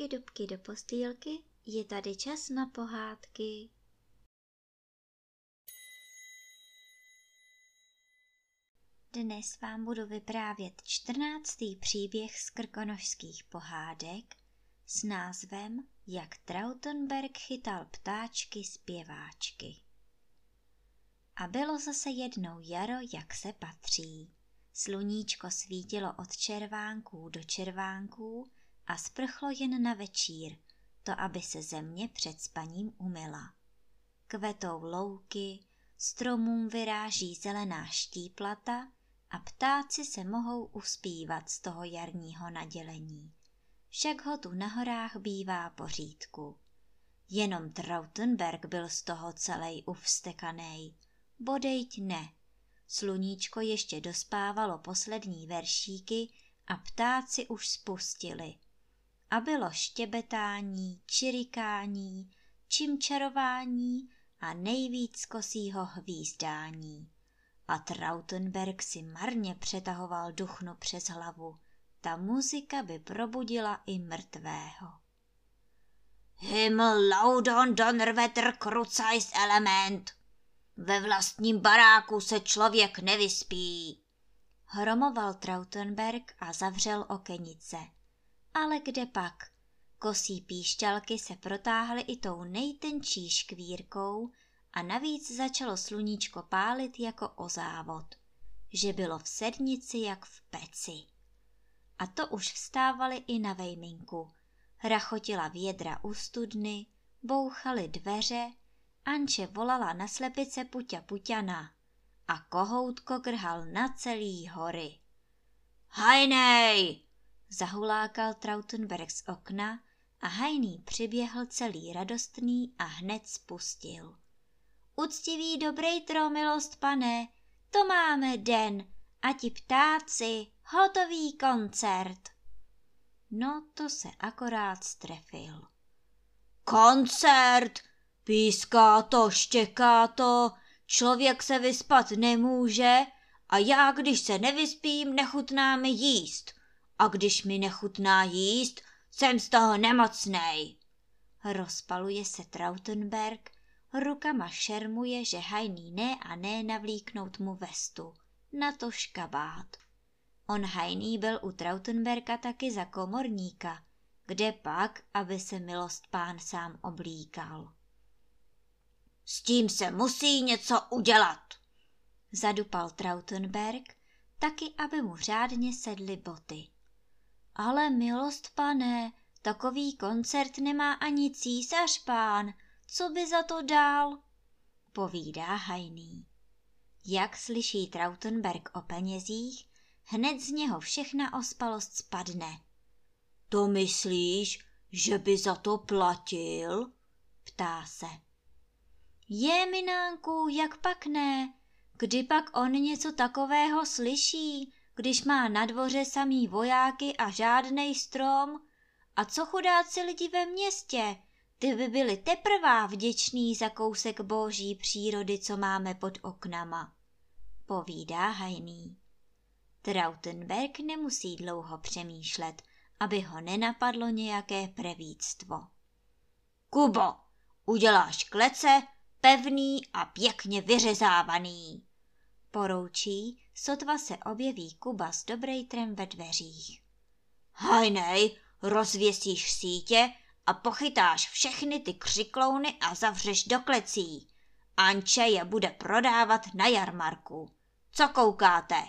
dubky, dubky do postýlky, je tady čas na pohádky. Dnes vám budu vyprávět čtrnáctý příběh z krkonožských pohádek s názvem Jak Trautenberg chytal ptáčky zpěváčky. A bylo zase jednou jaro, jak se patří. Sluníčko svítilo od červánků do červánků a sprchlo jen na večír, to aby se země před spaním umyla. Kvetou louky, stromům vyráží zelená štíplata a ptáci se mohou uspívat z toho jarního nadělení. Však ho tu na horách bývá pořídku. Jenom Trautenberg byl z toho celej uvstekanej. Bodejť ne. Sluníčko ještě dospávalo poslední veršíky a ptáci už spustili – a bylo štěbetání, čirikání, čimčarování a nejvíc kosího hvízdání. A Trautenberg si marně přetahoval duchnu přes hlavu. Ta muzika by probudila i mrtvého. Himmel laudon donnerwetter krucajs element. Ve vlastním baráku se člověk nevyspí. Hromoval Trautenberg a zavřel okenice ale kde pak? Kosí píšťalky se protáhly i tou nejtenčí škvírkou a navíc začalo sluníčko pálit jako o závod, že bylo v sednici jak v peci. A to už vstávali i na vejminku. Rachotila vědra u studny, bouchaly dveře, Anče volala na slepice Puťa Puťana a kohoutko grhal na celý hory. Hajnej, Zahulákal Trautenberg z okna a hajný přiběhl celý radostný a hned spustil. Uctivý dobrý tromilost, pane, to máme den a ti ptáci, hotový koncert. No to se akorát strefil. Koncert, píská to, štěká to, člověk se vyspat nemůže a já, když se nevyspím, nechutná mi jíst a když mi nechutná jíst, jsem z toho nemocnej. Rozpaluje se Trautenberg, rukama šermuje, že hajný ne a ne navlíknout mu vestu, na to škabát. On hajný byl u Trautenberga taky za komorníka, kde pak, aby se milost pán sám oblíkal. S tím se musí něco udělat, zadupal Trautenberg, taky aby mu řádně sedly boty. Ale milost pane, takový koncert nemá ani císař pán, co by za to dal? Povídá hajný. Jak slyší Trautenberg o penězích, hned z něho všechna ospalost spadne. To myslíš, že by za to platil? Ptá se. Je, minánku, jak pak ne? Kdy pak on něco takového slyší, když má na dvoře samý vojáky a žádnej strom? A co chudáci lidi ve městě? Ty by byli teprvá vděčný za kousek boží přírody, co máme pod oknama. Povídá hajný. Trautenberg nemusí dlouho přemýšlet, aby ho nenapadlo nějaké prevíctvo. Kubo, uděláš klece, pevný a pěkně vyřezávaný. Poroučí, sotva se objeví Kuba s dobrejtrem ve dveřích. Hajnej, rozvěsíš sítě a pochytáš všechny ty křiklouny a zavřeš do klecí. Anče je bude prodávat na jarmarku. Co koukáte?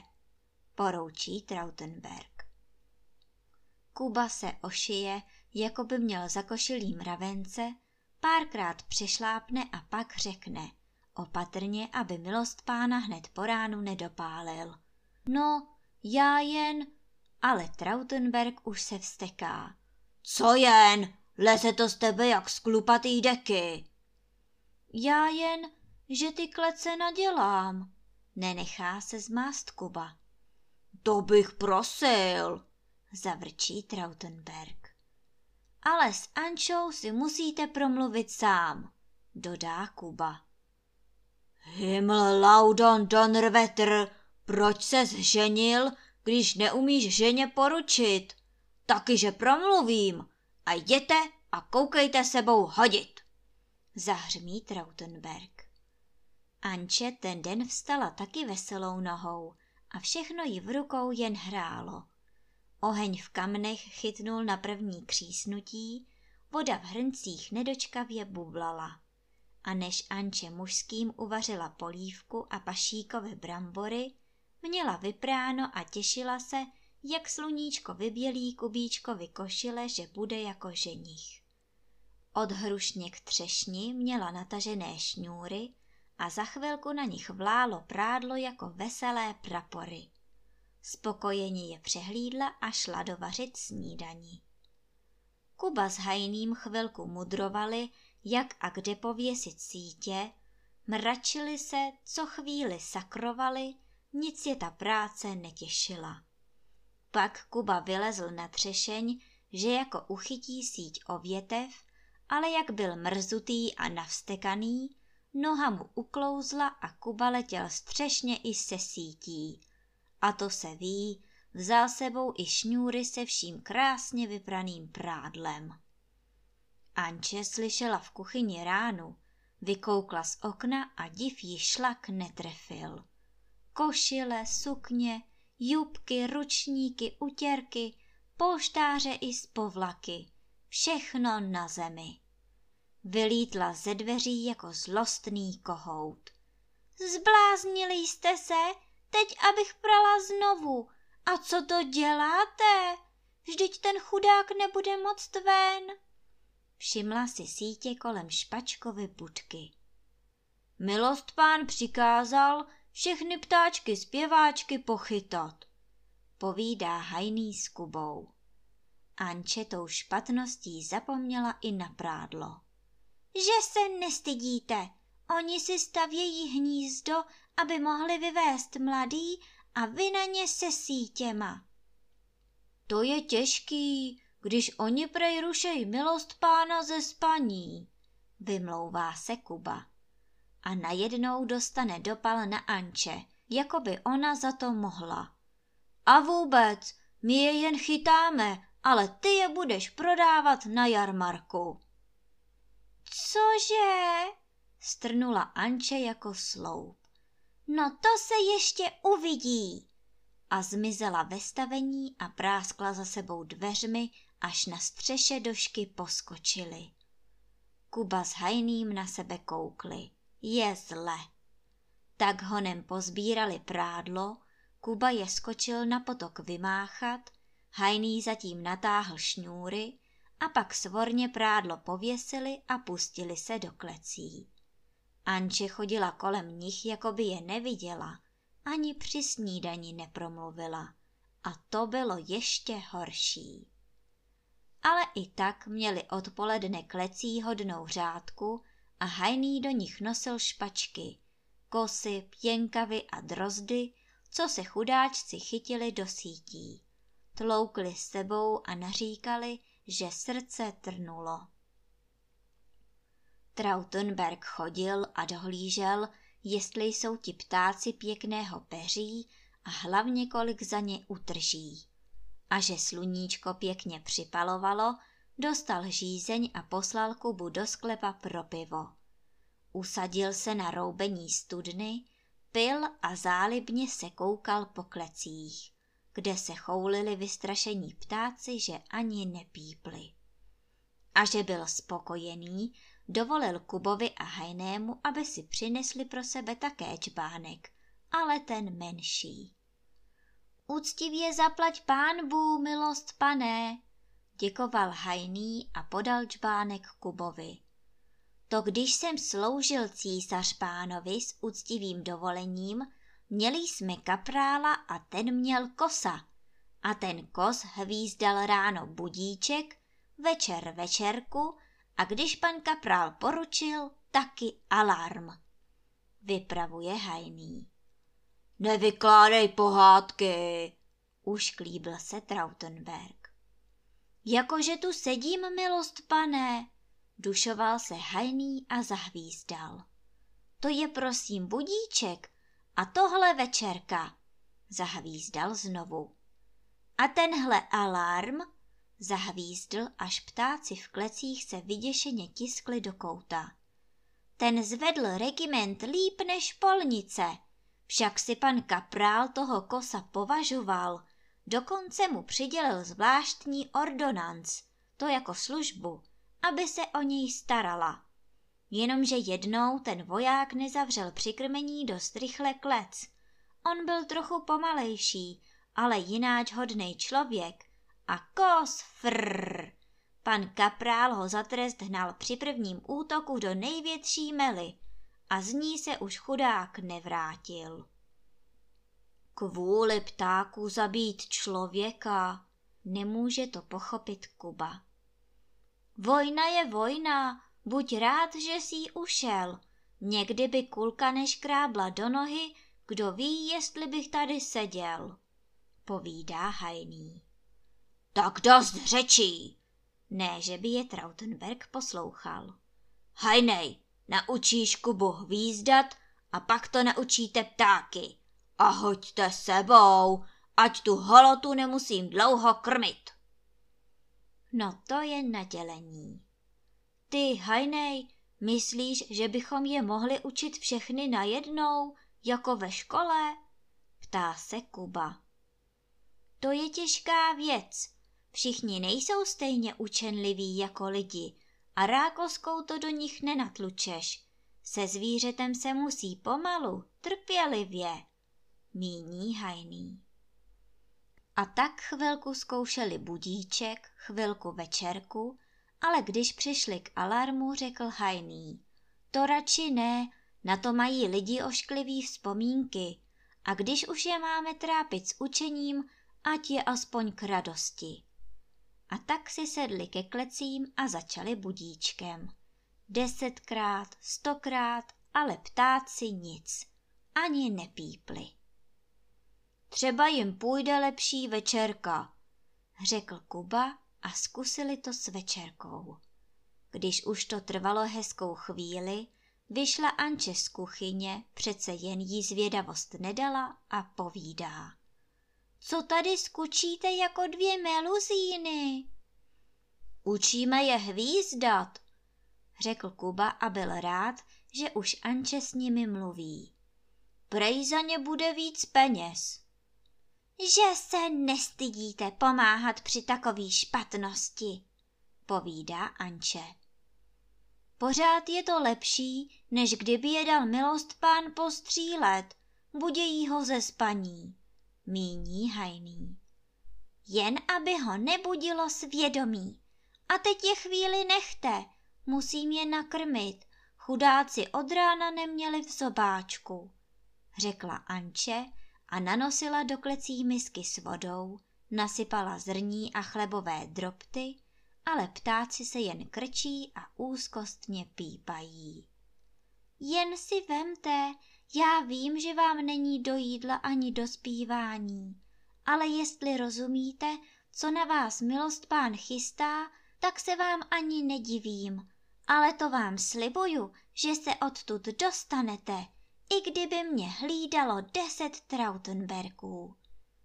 Poroučí Trautenberg. Kuba se ošije, jako by měl zakošilý mravence, párkrát přešlápne a pak řekne – Opatrně, aby milost pána hned po ránu nedopálil. No, já jen... Ale Trautenberg už se vsteká. Co jen? Leze to z tebe jak sklupatý deky. Já jen, že ty klece nadělám. Nenechá se zmást Kuba. To bych prosil, zavrčí Trautenberg. Ale s Ančou si musíte promluvit sám, dodá Kuba. Himmel laudon donnerwetter, proč se zženil, když neumíš ženě poručit? Taky, že promluvím. a jděte a koukejte sebou hodit. Zahřmí Trautenberg. Anče ten den vstala taky veselou nohou a všechno jí v rukou jen hrálo. Oheň v kamnech chytnul na první křísnutí, voda v hrncích nedočkavě bublala. A než Anče mužským uvařila polívku a pašíkové brambory, měla vypráno a těšila se, jak sluníčko vybělí kubíčkovi košile, že bude jako ženich. Od hrušně k třešni měla natažené šňůry a za chvilku na nich vlálo prádlo jako veselé prapory. Spokojeně je přehlídla a šla dovařit snídaní. Kuba s Hajným chvilku mudrovali, jak a kde pověsit sítě, mračili se, co chvíli sakrovali, nic je ta práce netěšila. Pak Kuba vylezl na třešeň, že jako uchytí síť o větev, ale jak byl mrzutý a navstekaný, noha mu uklouzla a Kuba letěl střešně i se sítí. A to se ví, vzal sebou i šňůry se vším krásně vypraným prádlem. Anče slyšela v kuchyni ránu, vykoukla z okna a div jí šlak netrefil. Košile, sukně, jubky, ručníky, utěrky, polštáře i spovlaky, všechno na zemi. Vylítla ze dveří jako zlostný kohout. Zbláznili jste se? Teď abych prala znovu. A co to děláte? Vždyť ten chudák nebude moc ven. Všimla si sítě kolem špačkovy budky. Milost pán přikázal všechny ptáčky zpěváčky pochytat. Povídá hajný s Kubou. Anče tou špatností zapomněla i na prádlo. Že se nestydíte, oni si stavějí hnízdo, aby mohli vyvést mladý a vy na ně se sítěma. To je těžký, když oni prej rušej milost pána ze spaní, vymlouvá se Kuba. A najednou dostane dopal na Anče, jako by ona za to mohla. A vůbec, my je jen chytáme, ale ty je budeš prodávat na jarmarku. Cože? strnula Anče jako sloup. No to se ještě uvidí. A zmizela ve stavení a práskla za sebou dveřmi, až na střeše došky poskočili. Kuba s hajným na sebe koukli. Je zle. Tak honem pozbírali prádlo, Kuba je skočil na potok vymáchat, hajný zatím natáhl šňůry a pak svorně prádlo pověsili a pustili se do klecí. Anče chodila kolem nich, jako by je neviděla, ani při snídani nepromluvila. A to bylo ještě horší. Ale i tak měli odpoledne klecí hodnou řádku a hajný do nich nosil špačky, kosy, pěnkavy a drozdy, co se chudáčci chytili do sítí. Tloukli s sebou a naříkali, že srdce trnulo. Trautenberg chodil a dohlížel, jestli jsou ti ptáci pěkného peří a hlavně kolik za ně utrží. A že sluníčko pěkně připalovalo, dostal žízeň a poslal Kubu do sklepa pro pivo. Usadil se na roubení studny, pil a zálibně se koukal po klecích kde se choulili vystrašení ptáci, že ani nepípli. A že byl spokojený, dovolil Kubovi a Hajnému, aby si přinesli pro sebe také čbánek, ale ten menší. Úctivě zaplať pánbu, milost pané, děkoval Hajný a podal čbánek Kubovi. To když jsem sloužil císař pánovi s úctivým dovolením, Měli jsme kaprála a ten měl kosa. A ten kos hvízdal ráno budíček, večer večerku a když pan kaprál poručil, taky alarm. Vypravuje hajný. Nevykládej pohádky, už klíbil se Trautenberg. Jakože tu sedím, milost pane, dušoval se hajný a zahvízdal. To je prosím budíček, a tohle večerka, zahvízdal znovu. A tenhle alarm, Zahvízdl, až ptáci v klecích se vyděšeně tiskli do kouta. Ten zvedl regiment líp než polnice, však si pan kaprál toho kosa považoval, dokonce mu přidělil zvláštní ordonanc, to jako službu, aby se o něj starala. Jenomže jednou ten voják nezavřel přikrmení dost rychle klec. On byl trochu pomalejší, ale jináč hodnej člověk. A kos frrr. Pan kaprál ho za trest hnal při prvním útoku do největší mely a z ní se už chudák nevrátil. Kvůli ptáku zabít člověka, nemůže to pochopit Kuba. Vojna je vojna, buď rád, že jsi ušel. Někdy by kulka neškrábla do nohy, kdo ví, jestli bych tady seděl, povídá Hajný. Tak dost řečí. Ne, že by je Trautenberg poslouchal. Hajnej, naučíš Kubu hvízdat a pak to naučíte ptáky. A hoďte sebou, ať tu holotu nemusím dlouho krmit. No to je nadělení. Ty, Hajnej, myslíš, že bychom je mohli učit všechny najednou, jako ve škole? Ptá se Kuba. To je těžká věc. Všichni nejsou stejně učenliví jako lidi a rákoskou to do nich nenatlučeš. Se zvířetem se musí pomalu, trpělivě, míní hajný. A tak chvilku zkoušeli budíček, chvilku večerku, ale když přišli k alarmu, řekl hajný. To radši ne, na to mají lidi ošklivý vzpomínky a když už je máme trápit s učením, ať je aspoň k radosti. A tak si sedli ke klecím a začali budíčkem. Desetkrát, stokrát, ale ptáci nic. Ani nepípli. Třeba jim půjde lepší večerka, řekl Kuba a zkusili to s večerkou. Když už to trvalo hezkou chvíli, vyšla Anče z kuchyně, přece jen jí zvědavost nedala a povídá. Co tady skučíte jako dvě meluzíny? Učíme je hvízdat, řekl Kuba a byl rád, že už Anče s nimi mluví. Prej za ně bude víc peněz. Že se nestydíte pomáhat při takový špatnosti, povídá Anče. Pořád je to lepší, než kdyby je dal milost pán postřílet, budějí ho ze spaní míní hajný. Jen aby ho nebudilo svědomí. A teď je chvíli nechte, musím je nakrmit. Chudáci od rána neměli v zobáčku, řekla Anče a nanosila do klecí misky s vodou, nasypala zrní a chlebové drobty, ale ptáci se jen krčí a úzkostně pípají. Jen si vemte, já vím, že vám není do jídla ani do zpívání, ale jestli rozumíte, co na vás milost pán chystá, tak se vám ani nedivím. Ale to vám slibuju, že se odtud dostanete, i kdyby mě hlídalo deset Trautenbergů.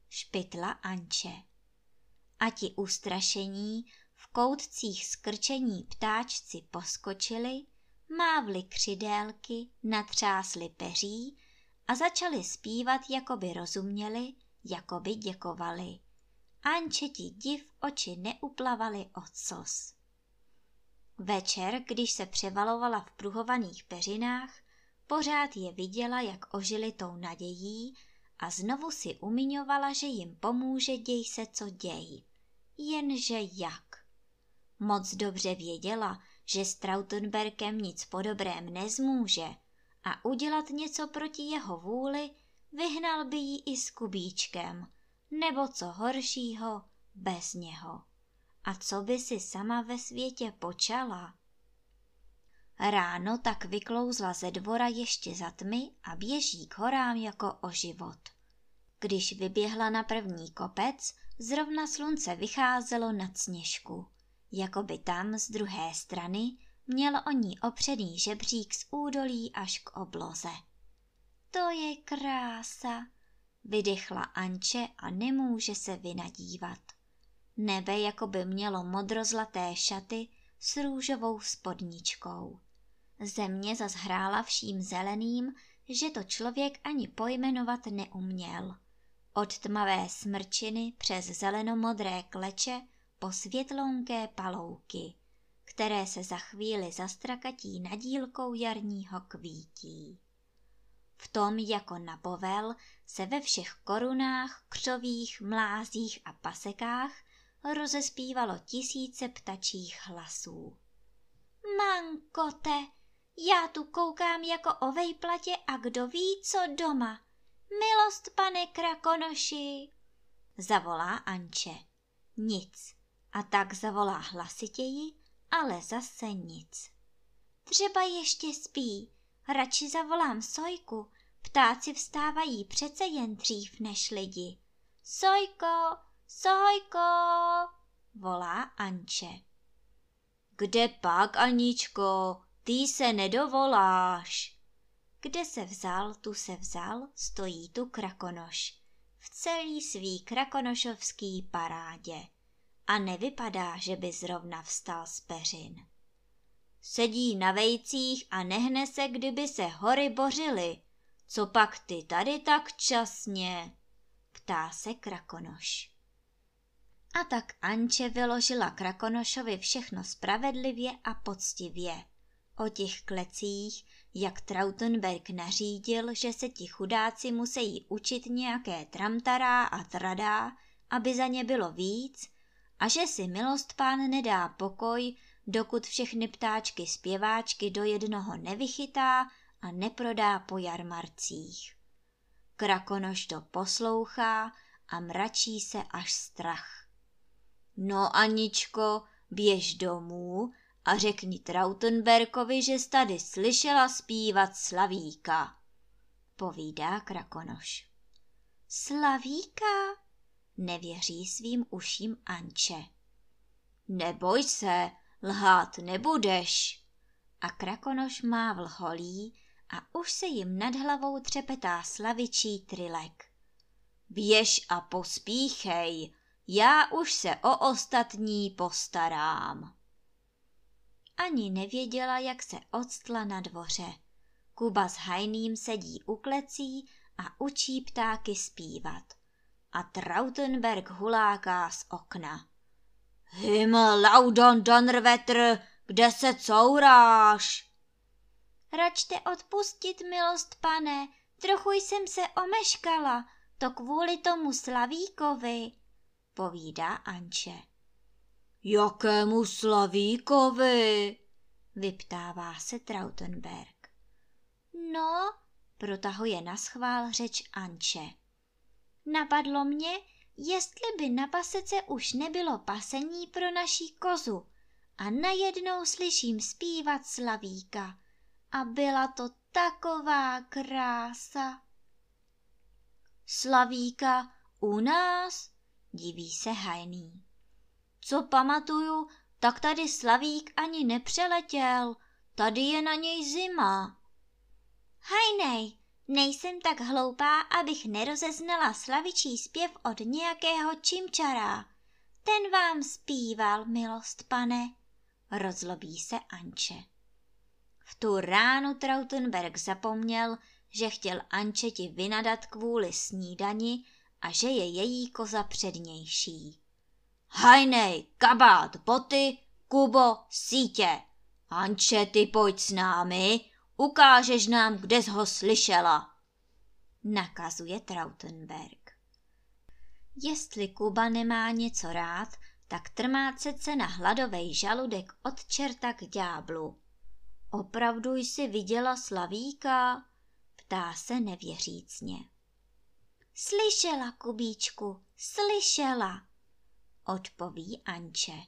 Špitla Anče. A ti ustrašení v koutcích skrčení ptáčci poskočili, mávli křidélky, natřásli peří a začali zpívat, jako by rozuměli, jako by děkovali. Anče ti div oči neuplavaly od sos. Večer, když se převalovala v pruhovaných peřinách, pořád je viděla, jak ožili tou nadějí a znovu si umiňovala, že jim pomůže děj se, co děj. Jenže jak? Moc dobře věděla, že s Trautenberkem nic po dobrém nezmůže a udělat něco proti jeho vůli, vyhnal by ji i s Kubíčkem, nebo co horšího, bez něho. A co by si sama ve světě počala? Ráno tak vyklouzla ze dvora ještě za tmy a běží k horám jako o život. Když vyběhla na první kopec, zrovna slunce vycházelo nad sněžku jako by tam z druhé strany měl o ní opředný žebřík z údolí až k obloze. To je krása, vydechla Anče a nemůže se vynadívat. Nebe jako by mělo modrozlaté šaty s růžovou spodničkou. Země zas hrála vším zeleným, že to člověk ani pojmenovat neuměl. Od tmavé smrčiny přes zelenomodré kleče po světlonké palouky, které se za chvíli zastrakatí nadílkou jarního kvítí. V tom jako na povel se ve všech korunách, křovích, mlázích a pasekách rozespívalo tisíce ptačích hlasů. Mankote, já tu koukám jako o vejplatě a kdo ví, co doma. Milost, pane Krakonoši, zavolá Anče. Nic. A tak zavolá hlasitěji, ale zase nic. Třeba ještě spí. Radši zavolám Sojku. Ptáci vstávají přece jen dřív než lidi. Sojko, Sojko, volá Anče. Kde pak, Aničko, ty se nedovoláš. Kde se vzal, tu se vzal, stojí tu krakonoš. V celý svý krakonošovský parádě. A nevypadá, že by zrovna vstal z peřin. Sedí na vejcích a nehne se, kdyby se hory bořily. Co pak ty tady tak časně? Ptá se krakonoš. A tak Anče vyložila Krakonošovi všechno spravedlivě a poctivě. O těch klecích, jak Trautenberg nařídil, že se ti chudáci musí učit nějaké tramtará a tradá, aby za ně bylo víc, a že si milost pán nedá pokoj, dokud všechny ptáčky zpěváčky do jednoho nevychytá a neprodá po jarmarcích. Krakonoš to poslouchá a mračí se až strach. No Aničko, běž domů a řekni Trautenberkovi, že jsi tady slyšela zpívat Slavíka, povídá Krakonoš. Slavíka? Nevěří svým uším Anče. Neboj se, lhát nebudeš. A Krakonoš má vlholí a už se jim nad hlavou třepetá slavičí trilek. Běž a pospíchej, já už se o ostatní postarám. Ani nevěděla, jak se odstla na dvoře. Kuba s Hajným sedí u klecí a učí ptáky zpívat. A Trautenberg huláká z okna. Himmel, laudon donnerwetter, kde se couráš? Račte odpustit, milost pane, trochu jsem se omeškala, to kvůli tomu Slavíkovi povídá Anče. Jakému slavíkovi? vyptává se Trautenberg. No, protahuje na schvál řeč Anče. Napadlo mě, jestli by na pasece už nebylo pasení pro naší kozu a najednou slyším zpívat slavíka. A byla to taková krása. Slavíka u nás? diví se hajný. Co pamatuju, tak tady Slavík ani nepřeletěl, tady je na něj zima. Hajnej, nejsem tak hloupá, abych nerozeznala slavičí zpěv od nějakého čimčara. Ten vám zpíval, milost pane, rozlobí se Anče. V tu ránu Trautenberg zapomněl, že chtěl Anče ti vynadat kvůli snídani a že je její koza přednější. Hajnej, kabát, boty, Kubo, sítě. Anče, ty pojď s námi, ukážeš nám, kde jsi ho slyšela. Nakazuje Trautenberg. Jestli Kuba nemá něco rád, tak trmácet se na hladovej žaludek od čerta k ďáblu. Opravdu jsi viděla Slavíka? Ptá se nevěřícně. Slyšela, Kubíčku, slyšela, odpoví Anče.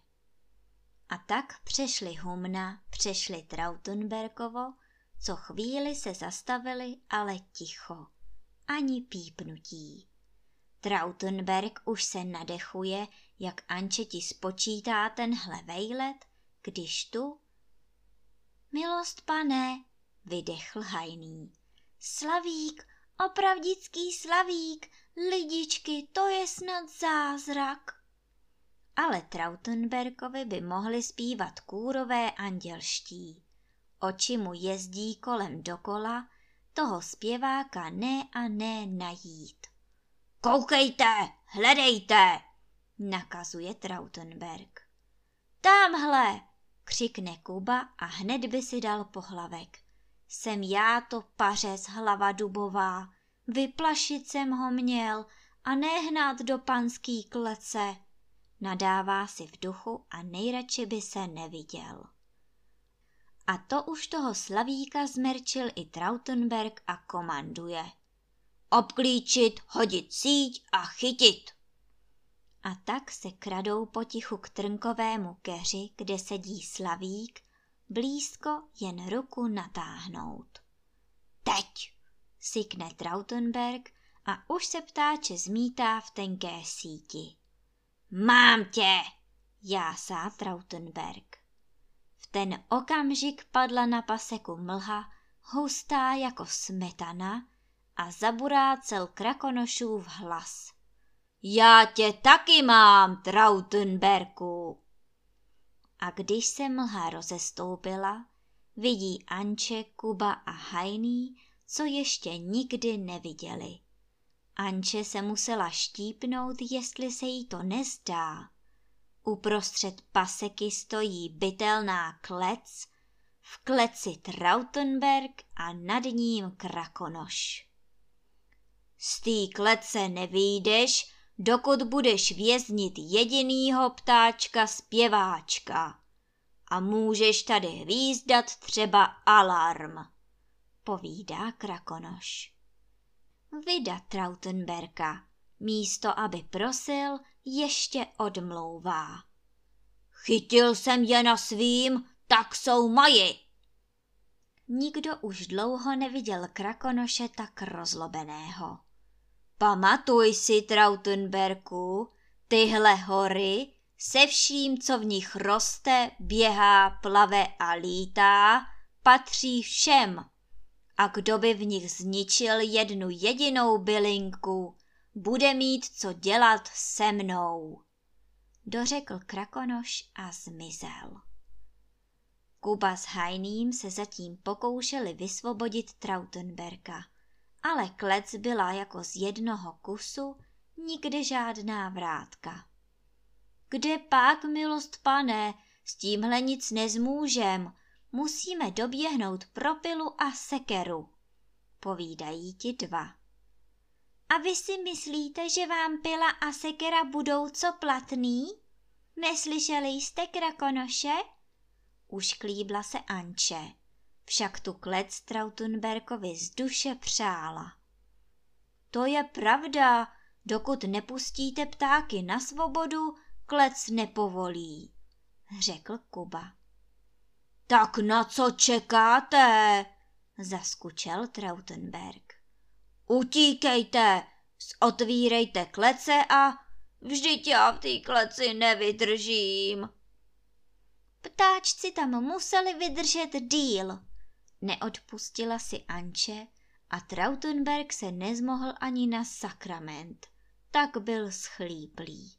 A tak přešli Humna, přešli Trautenberkovo, co chvíli se zastavili, ale ticho, ani pípnutí. Trautenberg už se nadechuje, jak Anče ti spočítá tenhle vejlet, když tu... Milost pane, vydechl hajný. Slavík, opravdický slavík, lidičky, to je snad zázrak. ale Trautenberkovi by mohli zpívat kůrové andělští. Oči mu jezdí kolem dokola, toho zpěváka ne a ne najít. Koukejte, hledejte, nakazuje Trautenberg. Tamhle, křikne Kuba a hned by si dal pohlavek. Jsem já to pařez hlava dubová, vyplašit jsem ho měl a nehnat do panský klece. Nadává si v duchu a nejradši by se neviděl. A to už toho slavíka zmerčil i Trautenberg a komanduje. Obklíčit, hodit síť a chytit. A tak se kradou potichu k trnkovému keři, kde sedí slavík, blízko jen ruku natáhnout. Teď, sykne Trautenberg a už se ptáče zmítá v tenké síti. Mám tě, jásá Trautenberg. Ten okamžik padla na paseku mlha, hustá jako smetana a cel krakonošův hlas. Já tě taky mám, Trautenberku. A když se mlha rozestoupila, vidí Anče, Kuba a Hajný, co ještě nikdy neviděli. Anče se musela štípnout, jestli se jí to nezdá. Uprostřed paseky stojí bytelná klec, v kleci Trautenberg a nad ním krakonoš. Z té klece nevídeš, dokud budeš věznit jedinýho ptáčka zpěváčka. A můžeš tady hvízdat třeba alarm, povídá Krakonoš. Vida Trautenberka, místo aby prosil, ještě odmlouvá. Chytil jsem je na svým, tak jsou maji. Nikdo už dlouho neviděl Krakonoše tak rozlobeného. Pamatuj si, Trautenberku, tyhle hory se vším, co v nich roste, běhá, plave a lítá, patří všem. A kdo by v nich zničil jednu jedinou bylinku, bude mít co dělat se mnou. Dořekl Krakonoš a zmizel. Kuba s Hajným se zatím pokoušeli vysvobodit Trautenberka – ale klec byla jako z jednoho kusu, nikdy žádná vrátka. Kde pak, milost pane, s tímhle nic nezmůžem, musíme doběhnout propilu a sekeru, povídají ti dva. A vy si myslíte, že vám pila a sekera budou co platný? Neslyšeli jste krakonoše? Už klíbla se Anče však tu klec Trautenberkovi z duše přála. To je pravda, dokud nepustíte ptáky na svobodu, klec nepovolí, řekl Kuba. Tak na co čekáte? zaskučel Trautenberg. Utíkejte, otvírejte klece a vždyť já v té kleci nevydržím. Ptáčci tam museli vydržet díl, Neodpustila si Anče a Trautenberg se nezmohl ani na sakrament, tak byl schlíplý.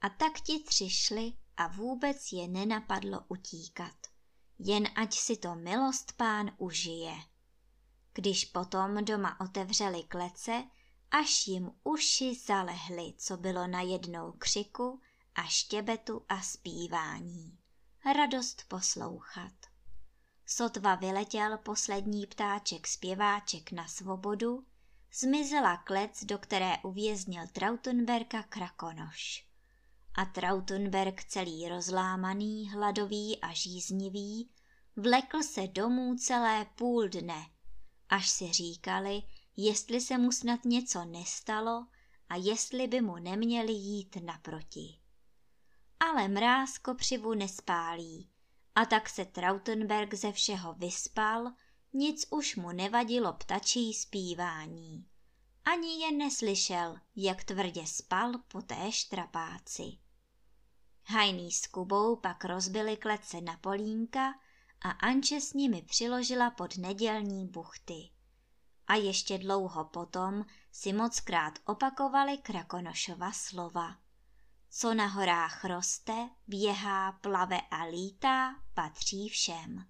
A tak ti tři šli a vůbec je nenapadlo utíkat. Jen ať si to milost pán užije. Když potom doma otevřeli klece, až jim uši zalehly, co bylo na jednou křiku a štěbetu a zpívání. Radost poslouchat. Sotva vyletěl poslední ptáček zpěváček na svobodu, zmizela klec, do které uvěznil Trautenberga Krakonoš. A Trautenberg celý rozlámaný, hladový a žíznivý, vlekl se domů celé půl dne, až si říkali, jestli se mu snad něco nestalo a jestli by mu neměli jít naproti. Ale mráz kopřivu nespálí, a tak se Trautenberg ze všeho vyspal, nic už mu nevadilo ptačí zpívání. Ani je neslyšel, jak tvrdě spal po té štrapáci. Hajný s Kubou pak rozbili klece na polínka a Anče s nimi přiložila pod nedělní buchty. A ještě dlouho potom si mockrát opakovali Krakonošova slova. Co na horách roste, běhá, plave a lítá, patří všem.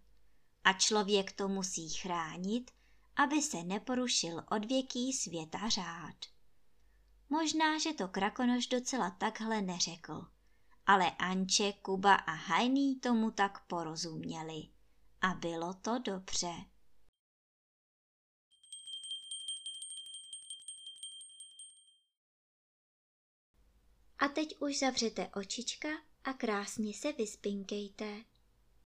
A člověk to musí chránit, aby se neporušil odvěký světa řád. Možná, že to Krakonoš docela takhle neřekl, ale Anče, Kuba a Hajný tomu tak porozuměli. A bylo to dobře. A teď už zavřete očička a krásně se vyspinkejte.